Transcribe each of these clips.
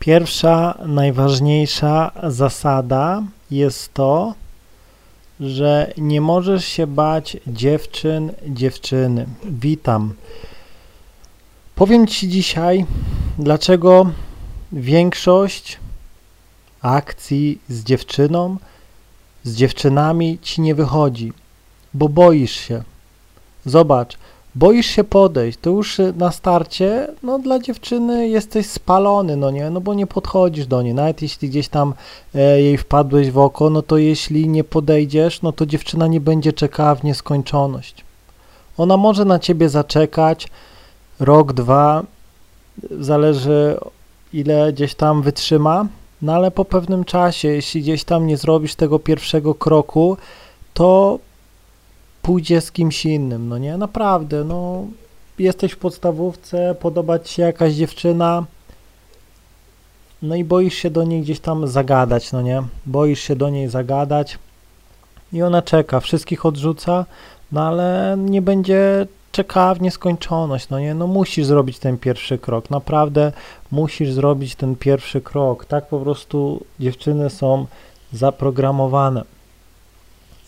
Pierwsza, najważniejsza zasada jest to, że nie możesz się bać dziewczyn, dziewczyny. Witam. Powiem Ci dzisiaj, dlaczego większość akcji z dziewczyną, z dziewczynami Ci nie wychodzi, bo boisz się. Zobacz, boisz się podejść, to już na starcie, no dla dziewczyny jesteś spalony, no nie, no bo nie podchodzisz do niej, nawet jeśli gdzieś tam e, jej wpadłeś w oko, no to jeśli nie podejdziesz, no to dziewczyna nie będzie czekała w nieskończoność. Ona może na ciebie zaczekać rok, dwa, zależy ile gdzieś tam wytrzyma, no ale po pewnym czasie, jeśli gdzieś tam nie zrobisz tego pierwszego kroku, to pójdzie z kimś innym, no nie? Naprawdę, no jesteś w podstawówce, podoba ci się jakaś dziewczyna, no i boisz się do niej gdzieś tam zagadać, no nie? Boisz się do niej zagadać i ona czeka, wszystkich odrzuca, no ale nie będzie czekała w nieskończoność, no nie? No musisz zrobić ten pierwszy krok, naprawdę musisz zrobić ten pierwszy krok, tak po prostu dziewczyny są zaprogramowane.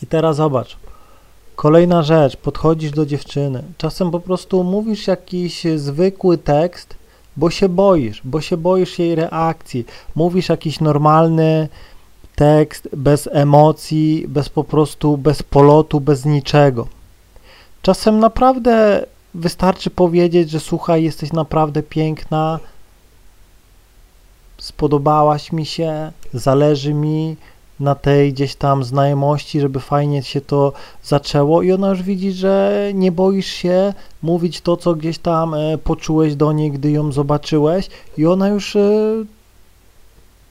I teraz zobacz, Kolejna rzecz, podchodzisz do dziewczyny. Czasem po prostu mówisz jakiś zwykły tekst, bo się boisz, bo się boisz jej reakcji. Mówisz jakiś normalny tekst bez emocji, bez po prostu, bez polotu, bez niczego. Czasem naprawdę wystarczy powiedzieć, że słuchaj, jesteś naprawdę piękna, spodobałaś mi się, zależy mi, na tej gdzieś tam znajomości, żeby fajnie się to zaczęło i ona już widzi, że nie boisz się mówić to, co gdzieś tam e, poczułeś do niej, gdy ją zobaczyłeś i ona już e,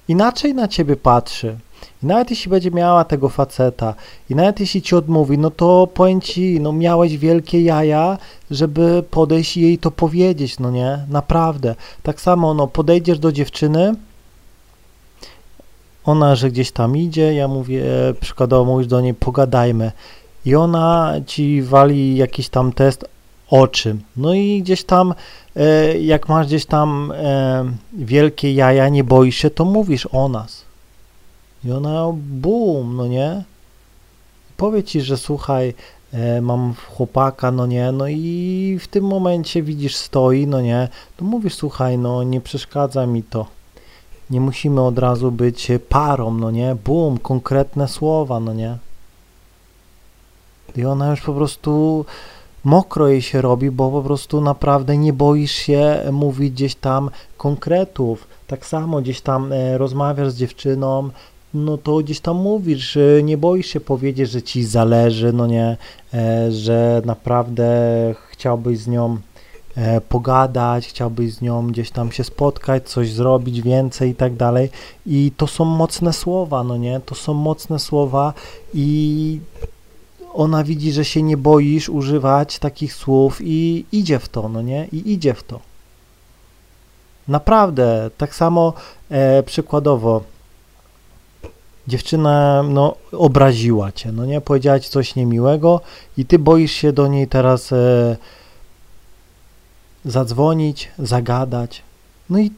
inaczej na ciebie patrzy. I nawet jeśli będzie miała tego faceta i nawet jeśli ci odmówi, no to powiem ci, no miałeś wielkie jaja, żeby podejść i jej to powiedzieć, no nie? Naprawdę. Tak samo, no podejdziesz do dziewczyny, ona, że gdzieś tam idzie, ja mówię, przykładowo mówisz do niej, pogadajmy i ona ci wali jakiś tam test oczy. No i gdzieś tam, e, jak masz gdzieś tam e, wielkie jaja, nie boisz się, to mówisz o nas. I ona, bum, no nie? Powie ci, że słuchaj, e, mam chłopaka, no nie, no i w tym momencie widzisz, stoi, no nie, to mówisz, słuchaj, no nie przeszkadza mi to. Nie musimy od razu być parą, no nie? Bum, konkretne słowa, no nie? I ona już po prostu mokro jej się robi, bo po prostu naprawdę nie boisz się mówić gdzieś tam konkretów. Tak samo gdzieś tam e, rozmawiasz z dziewczyną, no to gdzieś tam mówisz, nie boisz się powiedzieć, że ci zależy, no nie, e, że naprawdę chciałbyś z nią pogadać, chciałbyś z nią gdzieś tam się spotkać, coś zrobić więcej i tak dalej. I to są mocne słowa, no nie? To są mocne słowa i ona widzi, że się nie boisz używać takich słów i idzie w to, no nie? I idzie w to. Naprawdę, tak samo e, przykładowo dziewczyna no, obraziła cię, no nie? Powiedziała ci coś niemiłego i ty boisz się do niej teraz e, zadzwonić, zagadać. No i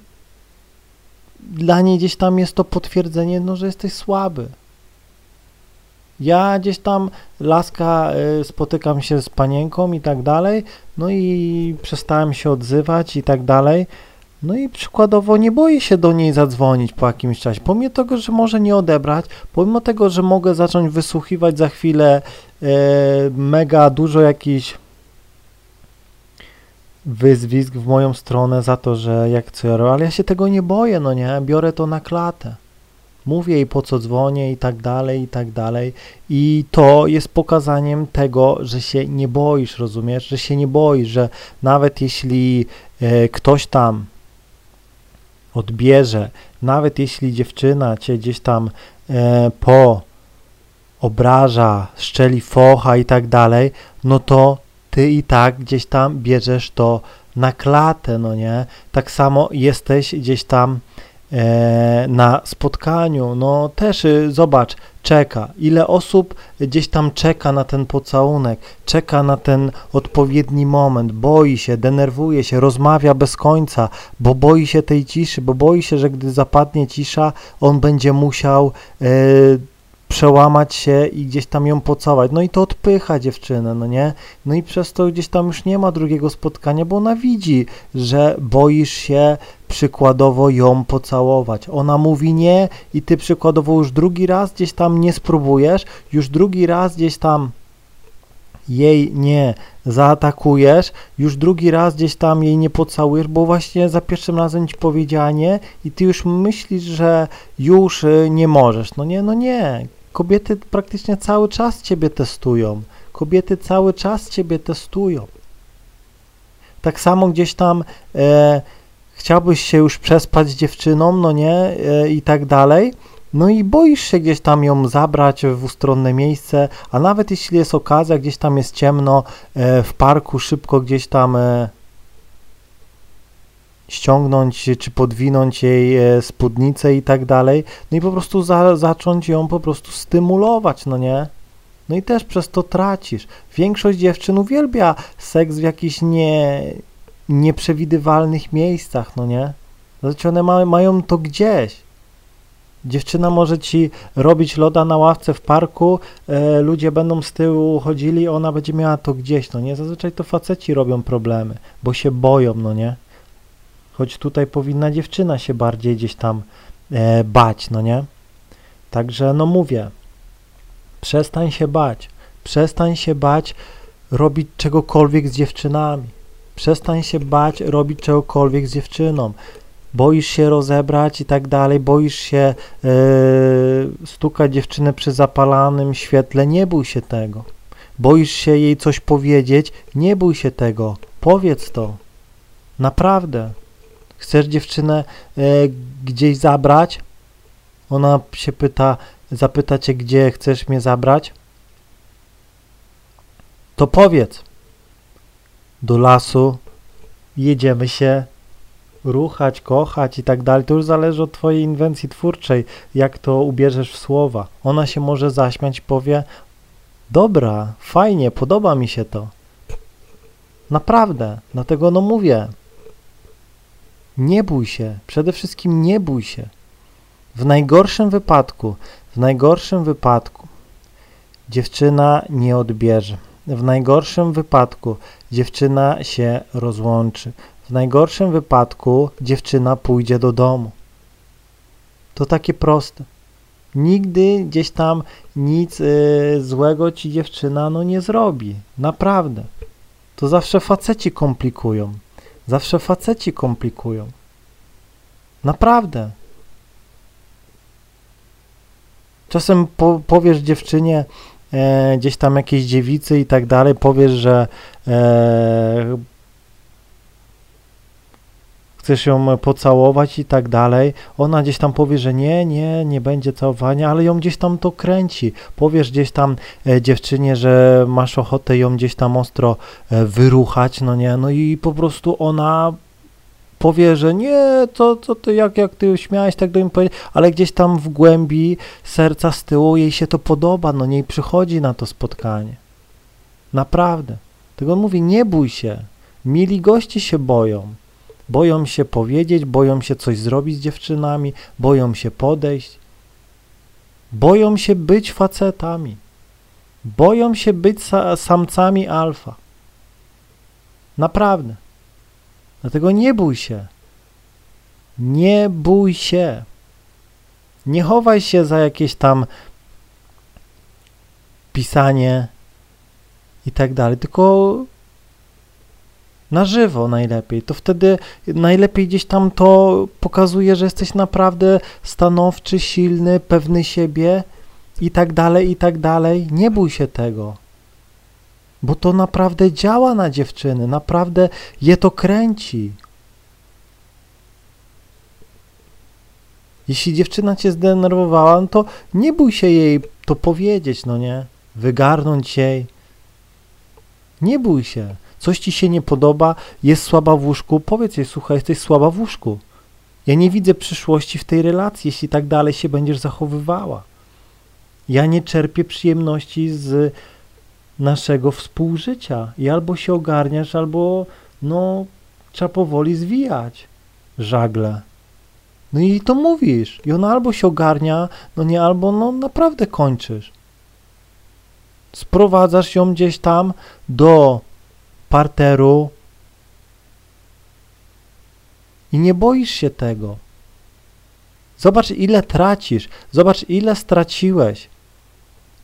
dla niej gdzieś tam jest to potwierdzenie, no, że jesteś słaby. Ja gdzieś tam, laska, y, spotykam się z panienką i tak dalej, no i przestałem się odzywać i tak dalej. No i przykładowo nie boję się do niej zadzwonić po jakimś czasie, pomimo tego, że może nie odebrać, pomimo tego, że mogę zacząć wysłuchiwać za chwilę e, mega dużo jakichś wyzwisk w moją stronę za to, że jak co ja robię, ale ja się tego nie boję, no nie, biorę to na klatę. Mówię jej po co dzwonię i tak dalej, i tak dalej. I to jest pokazaniem tego, że się nie boisz, rozumiesz? Że się nie boisz, że nawet jeśli e, ktoś tam odbierze, nawet jeśli dziewczyna cię gdzieś tam e, po obraża, szczeli focha i tak dalej, no to ty i tak gdzieś tam bierzesz to na klatę, no nie? Tak samo jesteś gdzieś tam e, na spotkaniu, no też y, zobacz, czeka, ile osób gdzieś tam czeka na ten pocałunek, czeka na ten odpowiedni moment, boi się, denerwuje się, rozmawia bez końca, bo boi się tej ciszy, bo boi się, że gdy zapadnie cisza, on będzie musiał e, przełamać się i gdzieś tam ją pocałować. No i to odpycha dziewczynę, no nie? No i przez to gdzieś tam już nie ma drugiego spotkania, bo ona widzi, że boisz się przykładowo ją pocałować. Ona mówi nie i ty przykładowo już drugi raz gdzieś tam nie spróbujesz, już drugi raz gdzieś tam jej nie zaatakujesz, już drugi raz gdzieś tam jej nie pocałujesz, bo właśnie za pierwszym razem ci powiedziała nie i ty już myślisz, że już y, nie możesz. No nie, no nie. Kobiety praktycznie cały czas ciebie testują. Kobiety cały czas ciebie testują. Tak samo gdzieś tam e, chciałbyś się już przespać z dziewczyną, no nie, e, i tak dalej. No i boisz się gdzieś tam ją zabrać w ustronne miejsce, a nawet jeśli jest okazja, gdzieś tam jest ciemno, e, w parku szybko gdzieś tam e, ściągnąć czy podwinąć jej e, spódnicę i tak dalej, no i po prostu za, zacząć ją po prostu stymulować, no nie? No i też przez to tracisz. Większość dziewczyn uwielbia seks w jakichś nie, nieprzewidywalnych miejscach, no nie? Znaczy one ma, mają to gdzieś. Dziewczyna może ci robić loda na ławce w parku, e, ludzie będą z tyłu chodzili, ona będzie miała to gdzieś, no nie? Zazwyczaj to faceci robią problemy, bo się boją, no nie? Choć tutaj powinna dziewczyna się bardziej gdzieś tam e, bać, no nie? Także no mówię, przestań się bać, przestań się bać robić czegokolwiek z dziewczynami. Przestań się bać robić czegokolwiek z dziewczyną. Boisz się rozebrać i tak dalej, boisz się yy, stukać dziewczynę przy zapalanym świetle, nie bój się tego. Boisz się jej coś powiedzieć, nie bój się tego. Powiedz to. Naprawdę. Chcesz dziewczynę yy, gdzieś zabrać? Ona się pyta, zapyta cię, gdzie chcesz mnie zabrać? To powiedz do lasu, jedziemy się ruchać, kochać i tak dalej. To już zależy od twojej inwencji twórczej, jak to ubierzesz w słowa. Ona się może zaśmiać powie, dobra, fajnie, podoba mi się to. Naprawdę, dlatego no mówię, nie bój się, przede wszystkim nie bój się. W najgorszym wypadku, w najgorszym wypadku dziewczyna nie odbierze. W najgorszym wypadku dziewczyna się rozłączy. W najgorszym wypadku dziewczyna pójdzie do domu. To takie proste. Nigdy gdzieś tam nic y, złego ci dziewczyna no nie zrobi. Naprawdę. To zawsze faceci komplikują. Zawsze faceci komplikują. Naprawdę. Czasem po, powiesz dziewczynie, e, gdzieś tam jakiejś dziewicy i tak dalej, powiesz, że e, chcesz ją pocałować i tak dalej, ona gdzieś tam powie, że nie, nie, nie będzie całowania, ale ją gdzieś tam to kręci. Powiesz gdzieś tam e, dziewczynie, że masz ochotę ją gdzieś tam ostro e, wyruchać, no nie, no i po prostu ona powie, że nie, to, to, to jak, jak ty śmiałeś tak do nim powiedzieć, ale gdzieś tam w głębi serca z tyłu jej się to podoba, no nie przychodzi na to spotkanie. Naprawdę. Tego mówi, nie bój się. Mili goście się boją. Boją się powiedzieć, boją się coś zrobić z dziewczynami, boją się podejść. Boją się być facetami. Boją się być samcami alfa. Naprawdę. Dlatego nie bój się. Nie bój się. Nie chowaj się za jakieś tam pisanie i tak dalej, tylko na żywo najlepiej. To wtedy najlepiej gdzieś tam to pokazuje, że jesteś naprawdę stanowczy, silny, pewny siebie i tak dalej, i tak dalej. Nie bój się tego bo to naprawdę działa na dziewczyny, naprawdę je to kręci. Jeśli dziewczyna cię zdenerwowała, no to nie bój się jej to powiedzieć, no nie? Wygarnąć jej. Nie bój się. Coś ci się nie podoba, jest słaba w łóżku, powiedz jej, słuchaj, jesteś słaba w łóżku. Ja nie widzę przyszłości w tej relacji, jeśli tak dalej się będziesz zachowywała. Ja nie czerpię przyjemności z naszego współżycia. I albo się ogarniasz, albo no trzeba powoli zwijać żagle. No i to mówisz. I ona albo się ogarnia, no nie, albo no naprawdę kończysz. Sprowadzasz ją gdzieś tam do parteru i nie boisz się tego. Zobacz, ile tracisz. Zobacz, ile straciłeś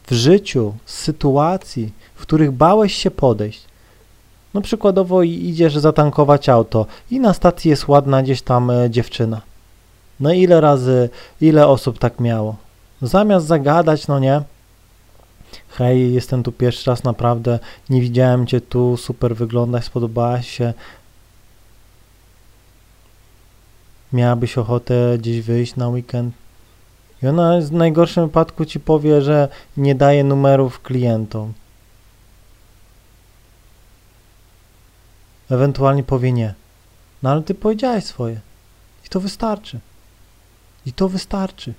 w życiu, z sytuacji, w których bałeś się podejść. No przykładowo idziesz zatankować auto i na stacji jest ładna gdzieś tam e, dziewczyna. No ile razy, ile osób tak miało? Zamiast zagadać, no nie, hej, jestem tu pierwszy raz, naprawdę nie widziałem cię tu, super wyglądasz, spodobałaś się. Miałabyś ochotę gdzieś wyjść na weekend? I ona w najgorszym wypadku ci powie, że nie daje numerów klientom. Ewentualnie powie nie. No ale ty powiedziałeś swoje. I to wystarczy. I to wystarczy.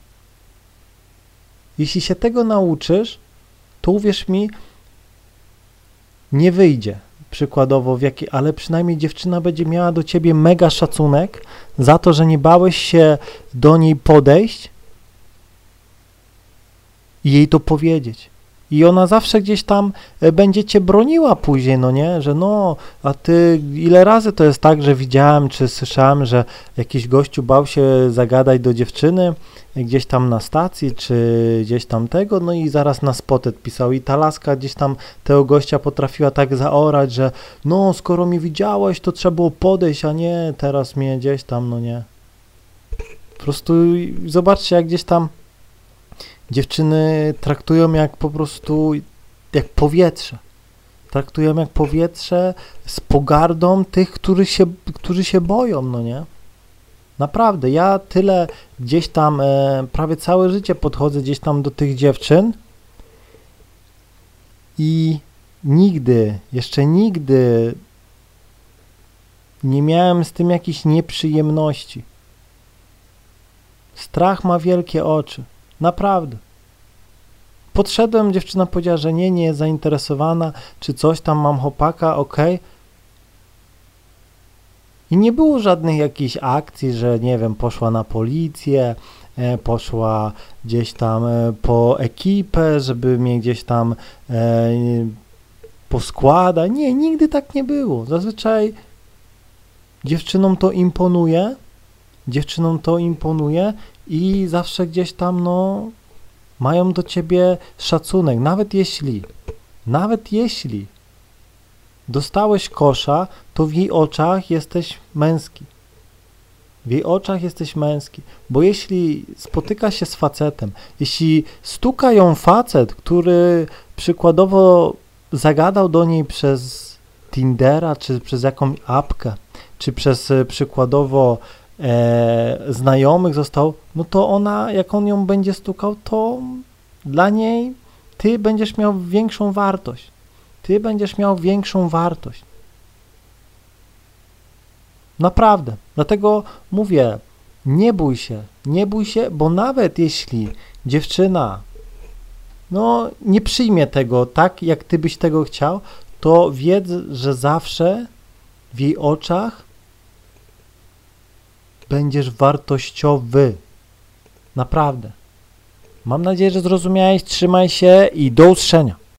Jeśli się tego nauczysz, to uwierz mi, nie wyjdzie. Przykładowo, w jaki, ale przynajmniej dziewczyna będzie miała do ciebie mega szacunek za to, że nie bałeś się do niej podejść i jej to powiedzieć. I ona zawsze gdzieś tam e, będzie cię broniła później, no nie, że no, a ty ile razy to jest tak, że widziałem czy słyszałem, że jakiś gościu bał się zagadać do dziewczyny gdzieś tam na stacji, czy gdzieś tam tego, no i zaraz na spotet pisał i ta laska gdzieś tam tego gościa potrafiła tak zaorać, że no, skoro mnie widziałeś, to trzeba było podejść, a nie teraz mnie gdzieś tam, no nie. Po prostu zobaczcie, jak gdzieś tam dziewczyny traktują jak po prostu jak powietrze. Traktują jak powietrze z pogardą tych, którzy się, którzy się boją, no nie? Naprawdę, ja tyle gdzieś tam, e, prawie całe życie podchodzę gdzieś tam do tych dziewczyn i nigdy, jeszcze nigdy nie miałem z tym jakichś nieprzyjemności. Strach ma wielkie oczy. Naprawdę. Podszedłem, dziewczyna powiedziała, że nie, nie jest zainteresowana, czy coś tam, mam chłopaka, ok. I nie było żadnych jakichś akcji, że nie wiem, poszła na policję, e, poszła gdzieś tam e, po ekipę, żeby mnie gdzieś tam e, poskładać. Nie, nigdy tak nie było. Zazwyczaj dziewczynom to imponuje, dziewczynom to imponuje i zawsze gdzieś tam, no, mają do ciebie szacunek, nawet jeśli, nawet jeśli dostałeś kosza, to w jej oczach jesteś męski. W jej oczach jesteś męski, bo jeśli spotyka się z facetem, jeśli stuka ją facet, który przykładowo zagadał do niej przez Tindera, czy przez jakąś apkę, czy przez e, przykładowo e, znajomych został, no to ona, jak on ją będzie stukał, to dla niej ty będziesz miał większą wartość. Ty będziesz miał większą wartość. Naprawdę. Dlatego mówię, nie bój się, nie bój się, bo nawet jeśli dziewczyna no, nie przyjmie tego tak, jak ty byś tego chciał, to wiedz, że zawsze w jej oczach będziesz wartościowy. Naprawdę. Mam nadzieję, że zrozumiałeś. Trzymaj się i do usłyszenia.